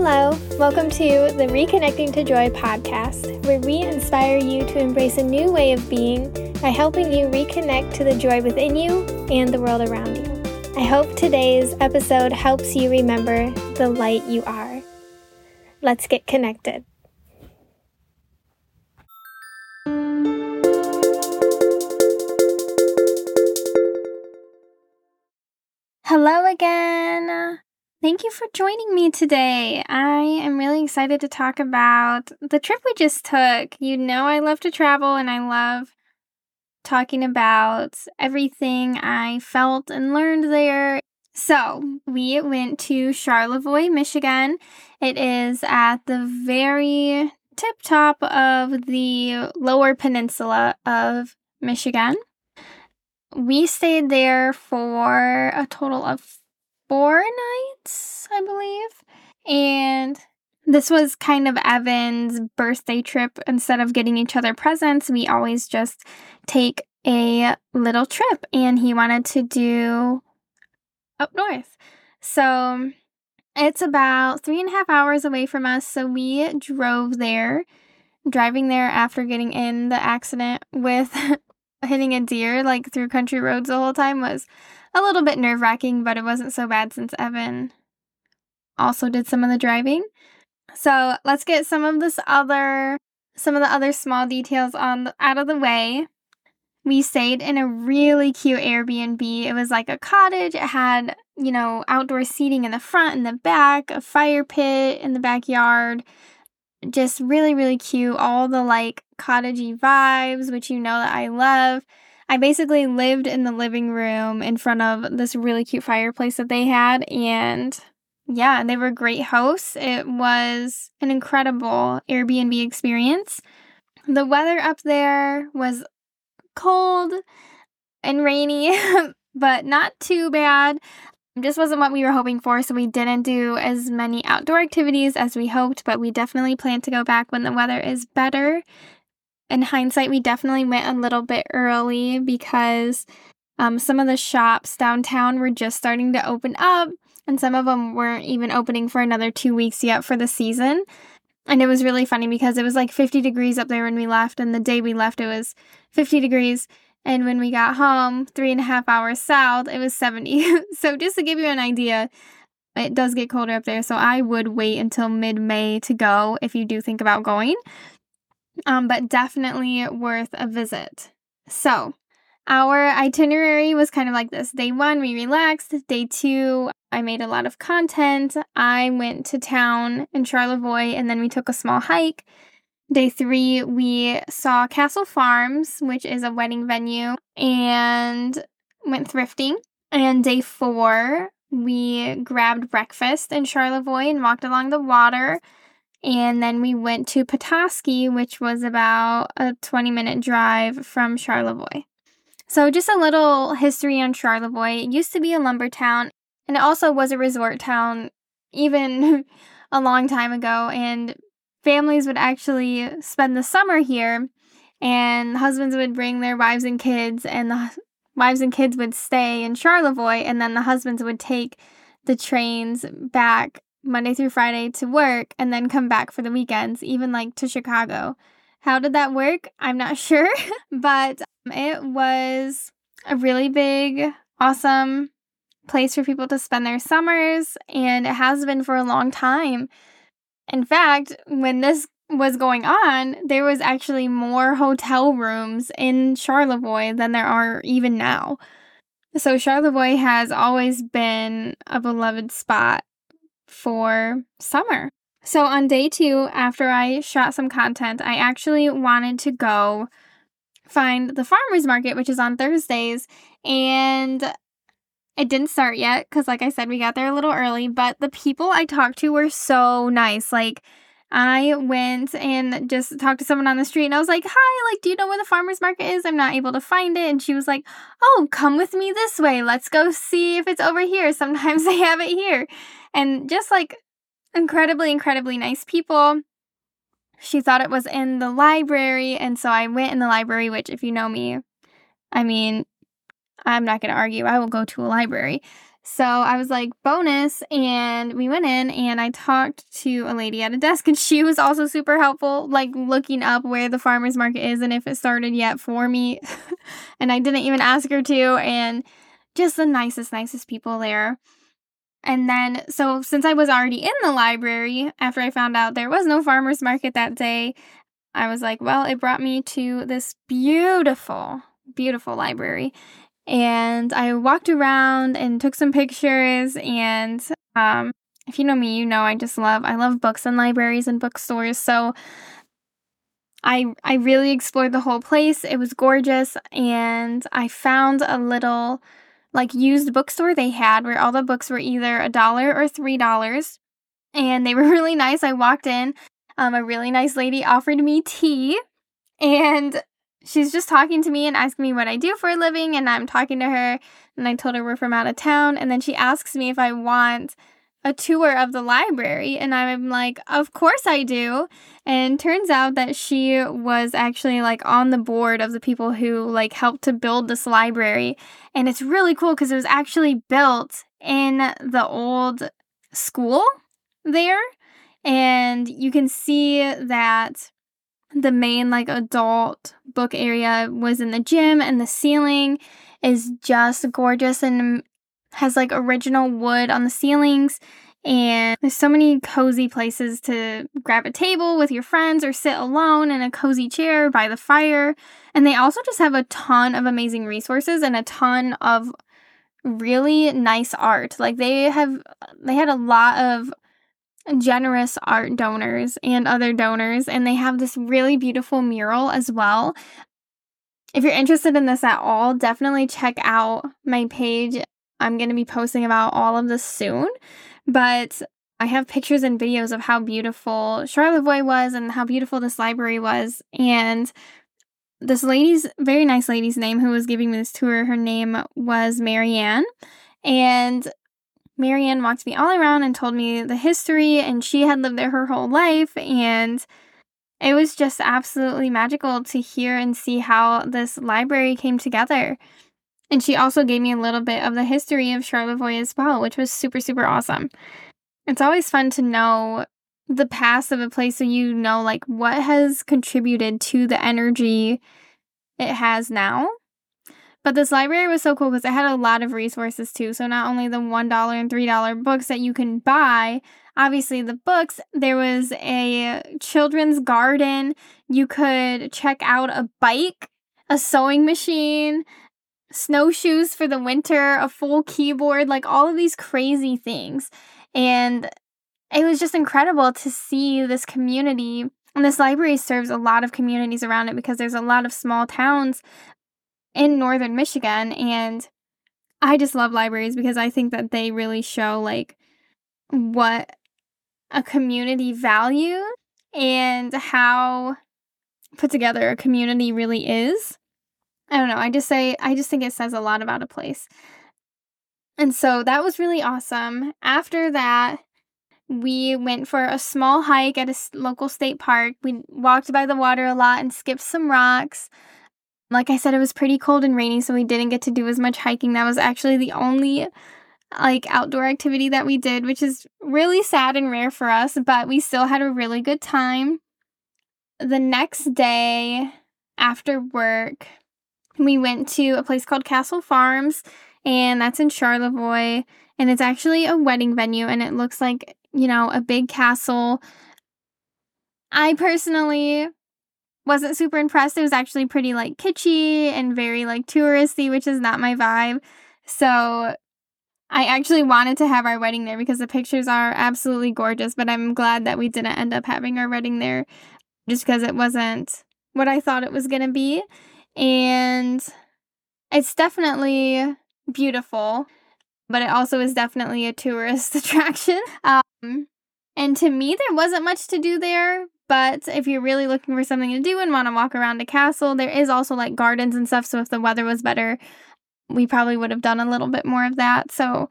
Hello, welcome to the Reconnecting to Joy podcast, where we inspire you to embrace a new way of being by helping you reconnect to the joy within you and the world around you. I hope today's episode helps you remember the light you are. Let's get connected. Hello again. Thank you for joining me today. I am really excited to talk about the trip we just took. You know, I love to travel and I love talking about everything I felt and learned there. So, we went to Charlevoix, Michigan. It is at the very tip top of the lower peninsula of Michigan. We stayed there for a total of four nights, I believe. And this was kind of Evan's birthday trip. Instead of getting each other presents, we always just take a little trip, and he wanted to do up north. So it's about three and a half hours away from us. So we drove there. Driving there after getting in the accident with hitting a deer like through country roads the whole time was a little bit nerve wracking, but it wasn't so bad since Evan also did some of the driving. So let's get some of this other, some of the other small details on the, out of the way. We stayed in a really cute Airbnb. It was like a cottage. It had, you know, outdoor seating in the front and the back, a fire pit in the backyard. Just really, really cute. All the like cottagey vibes, which you know that I love. I basically lived in the living room in front of this really cute fireplace that they had. And yeah, they were great hosts. It was an incredible Airbnb experience. The weather up there was cold and rainy, but not too bad. Just wasn't what we were hoping for, so we didn't do as many outdoor activities as we hoped, but we definitely plan to go back when the weather is better in hindsight, we definitely went a little bit early because um, some of the shops downtown were just starting to open up, and some of them weren't even opening for another two weeks yet for the season. And it was really funny because it was like 50 degrees up there when we left, and the day we left, it was 50 degrees. And when we got home, three and a half hours south, it was 70. so, just to give you an idea, it does get colder up there. So, I would wait until mid May to go if you do think about going um, but definitely worth a visit. So, our itinerary was kind of like this. Day one, we relaxed. Day two, I made a lot of content. I went to town in Charlevoix and then we took a small hike. Day three, we saw Castle Farms, which is a wedding venue, and went thrifting. And day four, we grabbed breakfast in Charlevoix and walked along the water. And then we went to Petoskey, which was about a 20 minute drive from Charlevoix. So, just a little history on Charlevoix. It used to be a lumber town, and it also was a resort town even a long time ago. And families would actually spend the summer here, and husbands would bring their wives and kids, and the wives and kids would stay in Charlevoix, and then the husbands would take the trains back Monday through Friday to work and then come back for the weekends, even like to Chicago. How did that work? I'm not sure, but um, it was a really big, awesome place for people to spend their summers, and it has been for a long time. In fact, when this was going on, there was actually more hotel rooms in Charlevoix than there are even now. So, Charlevoix has always been a beloved spot for summer. So on day two, after I shot some content, I actually wanted to go find the farmers market, which is on Thursdays. And it didn't start yet because, like I said, we got there a little early. But the people I talked to were so nice. Like, I went and just talked to someone on the street and I was like, Hi, like, do you know where the farmer's market is? I'm not able to find it. And she was like, Oh, come with me this way. Let's go see if it's over here. Sometimes they have it here and just like incredibly, incredibly nice people. She thought it was in the library, and so I went in the library, which, if you know me, I mean, I'm not going to argue. I will go to a library. So I was like, bonus. And we went in and I talked to a lady at a desk, and she was also super helpful, like looking up where the farmer's market is and if it started yet for me. and I didn't even ask her to. And just the nicest, nicest people there. And then, so since I was already in the library, after I found out there was no farmer's market that day, I was like, well, it brought me to this beautiful, beautiful library and I walked around and took some pictures. And um, if you know me, you know I just love I love books and libraries and bookstores. So I I really explored the whole place. It was gorgeous, and I found a little like used bookstore they had where all the books were either a dollar or three dollars, and they were really nice. I walked in. Um, a really nice lady offered me tea, and she's just talking to me and asking me what I do for a living, and I'm talking to her, and I told her we're from out of town, and then she asks me if I want a tour of the library, and I'm like, of course I do. And turns out that she was actually like on the board of the people who like helped to build this library, and it's really cool because it was actually built in the old school there, and you can see that the main like adult book area was in the gym and the ceiling is just gorgeous and um, has like original wood on the ceilings and there's so many cozy places to grab a table with your friends or sit alone in a cozy chair by the fire and they also just have a ton of amazing resources and a ton of really nice art. Like they have they had a lot of generous art donors and other donors, and they have this really beautiful mural as well. If you're interested in this at all, definitely check out my page. I'm going to be posting about all of this soon, but I have pictures and videos of how beautiful Charlevoix was and how beautiful this library was. And this lady's, very nice lady's name who was giving me this tour, her name was Marianne. And Marianne walked me all around and told me the history, and she had lived there her whole life. And it was just absolutely magical to hear and see how this library came together. And she also gave me a little bit of the history of Charlevoix as well, which was super, super awesome. It's always fun to know the past of a place so you know, like, what has contributed to the energy it has now but this library was so cool because it had a lot of resources too. So not only the $1 and $3 books that you can buy, obviously the books, there was a children's garden. You could check out a bike, a sewing machine, snowshoes for the winter, a full keyboard, like all of these crazy things. And it was just incredible to see this community. And this library serves a lot of communities around it because there's a lot of small towns in northern Michigan and I just love libraries because I think that they really show like what a community value and how put together a community really is. I don't know, I just say I just think it says a lot about a place. And so that was really awesome. After that, we went for a small hike at a local state park. We walked by the water a lot and skipped some rocks. Like I said, it was pretty cold and rainy, so we didn't get to do as much hiking. That was actually the only like outdoor activity that we did, which is really sad and rare for us, but we still had a really good time. The next day after work, we went to a place called Castle Farms, and that's in Charlevoix, and it's actually a wedding venue, and it looks like, you know, a big castle. I personally wasn't super impressed. It was actually pretty like kitschy and very like touristy, which is not my vibe. So I actually wanted to have our wedding there because the pictures are absolutely gorgeous, but I'm glad that we didn't end up having our wedding there just because it wasn't what I thought it was going to be. And it's definitely beautiful, but it also is definitely a tourist attraction. Um, and to me, there wasn't much to do there, but if you're really looking for something to do and want to walk around a castle, there is also like gardens and stuff. So if the weather was better, we probably would have done a little bit more of that. So,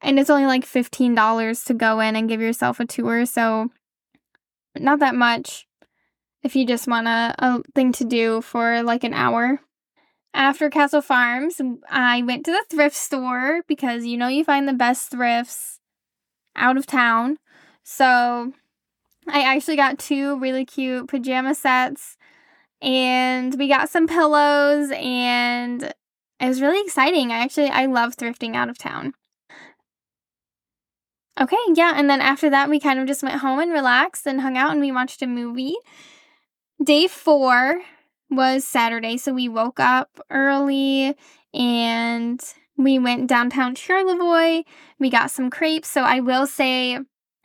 and it's only like $15 to go in and give yourself a tour. So, not that much if you just want a, a uh, thing to do for like an hour. after Castle Farms, I went to the thrift store because you know you find the best thrifts out of town. So I actually got two really cute pajama sets and we got some pillows and it was really exciting. I actually I love thrifting out of town. Okay, yeah, and then after that we kind of just went home and relaxed and hung out and we watched a movie. Day 4 was Saturday, so we woke up early and we went downtown Charlevoix. We got some crepes, so I will say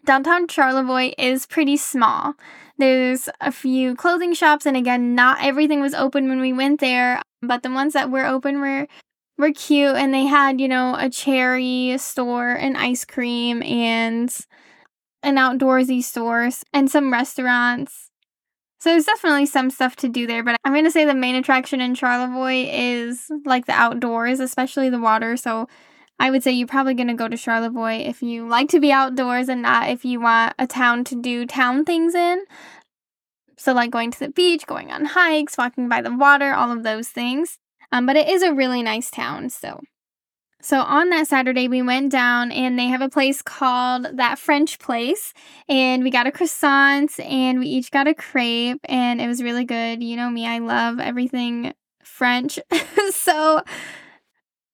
downtown Charlevoix is pretty small. There's a few clothing shops, and again, not everything was open when we went there, but the ones that were open were were cute, and they had you know a cherry store, and ice cream, and an outdoorsy store, and some restaurants. So there's definitely some stuff to do there, but I'm gonna say the main attraction in Charlevoix is like the outdoors, especially the water. So I would say you're probably going to go to Charlevoix if you like to be outdoors and not if you want a town to do town things in. So, like going to the beach, going on hikes, walking by the water, all of those things. Um, but it is a really nice town, so. So on that Saturday, we went down and they have a place called That French Place. And we got a croissant and we each got a crepe and it was really good. You know me, I love everything French. so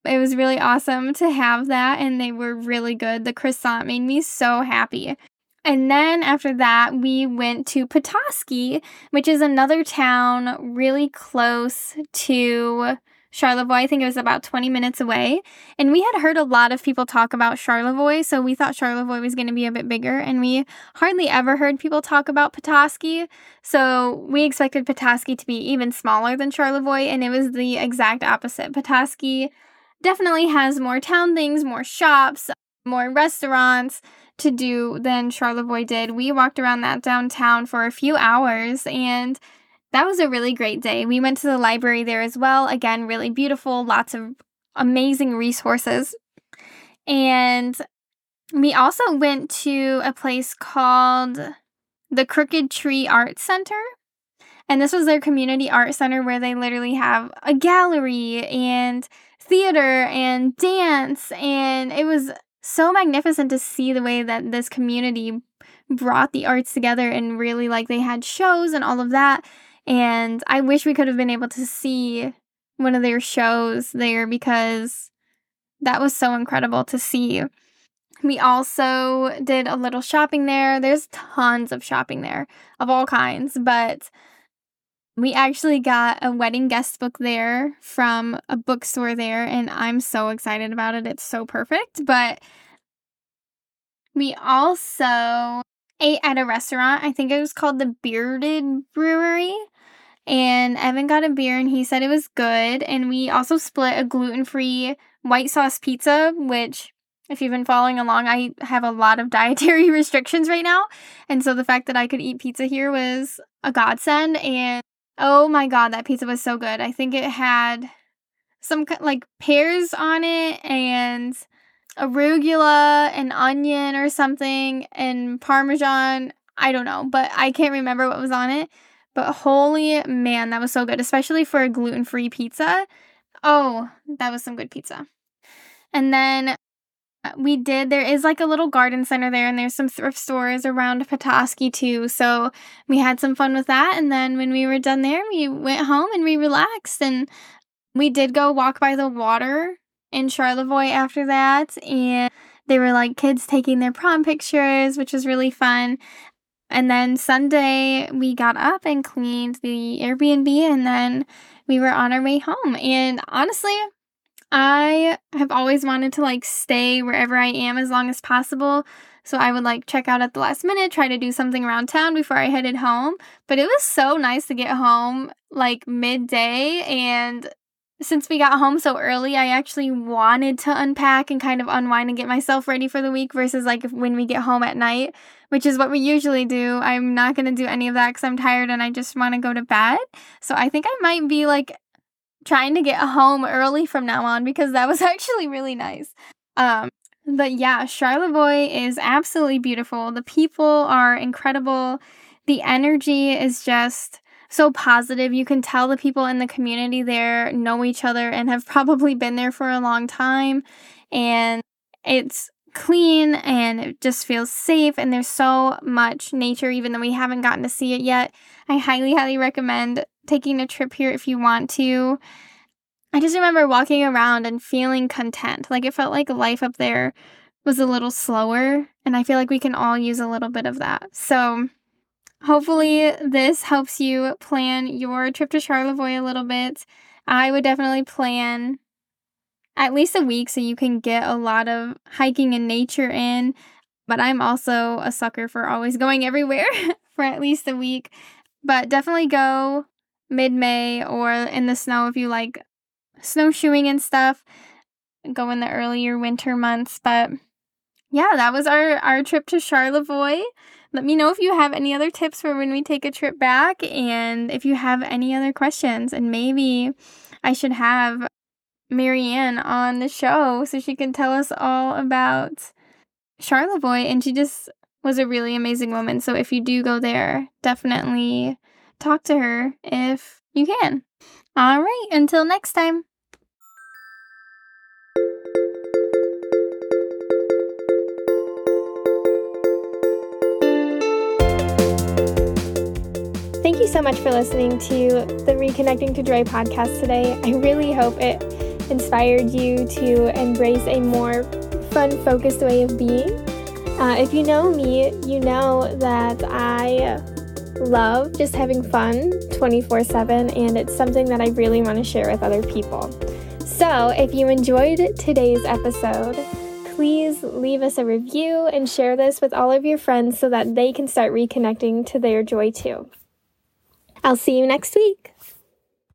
it was really awesome to have that, and they were really good. The croissant made me so happy. And then after that, we went to Petoskey, which is another town really close to Charlevoix. I think it was about 20 minutes away. And we had heard a lot of people talk about Charlevoix, so we thought Charlevoix was going to be a bit bigger. And we hardly ever heard people talk about Petoskey. So we expected Petoskey to be even smaller than Charlevoix, and it was the exact opposite. Petoskey definitely has more town things, more shops, more restaurants to do than Charlevoix did. We walked around that downtown for a few hours and that was a really great day. We went to the library there as well. Again, really beautiful, lots of amazing resources. And we also went to a place called the Crooked Tree Art Center. And this was their community art center where they literally have a gallery and theater and dance. And it was so magnificent to see the way that this community brought the arts together and really like they had shows and all of that. And I wish we could have been able to see one of their shows there because that was so incredible to see. We also did a little shopping there. There's tons of shopping there of all kinds, but we actually got a wedding guest book there from a bookstore there, and I'm so excited about it. It's so perfect. But we also ate at a restaurant. I think it was called the Bearded Brewery. And Evan got a beer and he said it was good. And we also split a gluten free white sauce pizza, which, if you've been following along, I have a lot of dietary restrictions right now. And so the fact that I could eat pizza here was a godsend. And Oh my god, that pizza was so good. I think it had some like pears on it and arugula and onion or something and parmesan. I don't know, but I can't remember what was on it. But holy man, that was so good, especially for a gluten free pizza. Oh, that was some good pizza. And then Uh, we did. There is like a little garden center there, and there's some thrift stores around Petoskey too. So we had some fun with that. And then when we were done there, we went home and we relaxed. And we did go walk by the water in Charlevoix after that. And they were like kids taking their prom pictures, which was really fun. And then Sunday, we got up and cleaned the Airbnb, and then we were on our way home. And honestly, I have always wanted to like stay wherever I am as long as possible. So I would like check out at the last minute, try to do something around town before I headed home. But it was so nice to get home like midday. And since we got home so early, I actually wanted to unpack and kind of unwind and get myself ready for the week versus like when we get home at night, which is what we usually do. I'm not going to do any of that because I'm tired and I just want to go to bed. So I think I might be like trying to get home early from now on because that was actually really nice. Um, but yeah, Charlevoix is absolutely beautiful. The people are incredible. The energy is just so positive. You can tell the people in the community there know each other and have probably been there for a long time. And it's clean and it just feels safe. And there's so much nature, even though we haven't gotten to see it yet. I highly, highly recommend taking a trip here if you want to. I just remember walking around and feeling content. Like it felt like life up there was a little slower. And I feel like we can all use a little bit of that. So hopefully this helps you plan your trip to Charlevoix a little bit. I would definitely plan at least a week so you can get a lot of hiking and nature in. But I'm also a sucker for always going everywhere for at least a week. But definitely go mid May or in the snow if you like snowshoeing and stuff. Go in the earlier winter months. But yeah, that was our, our trip to Charlevoix. Let me know if you have any other tips for when we take a trip back and if you have any other questions. And maybe I should have Marianne on the show so she can tell us all about Charlevoix. And she just was a really amazing woman. So if you do go there, definitely talk to her if you can. All right, until next time. Thank you so much for listening to the Reconnecting to Joy podcast today. I really hope it inspired you to embrace a more fun, focused way of being. Uh, if you know me, you know that I love just having fun 24 7, and it's something that I really want to share with other people. So, if you enjoyed today's episode, please leave us a review and share this with all of your friends so that they can start reconnecting to their joy too. I'll see you next week.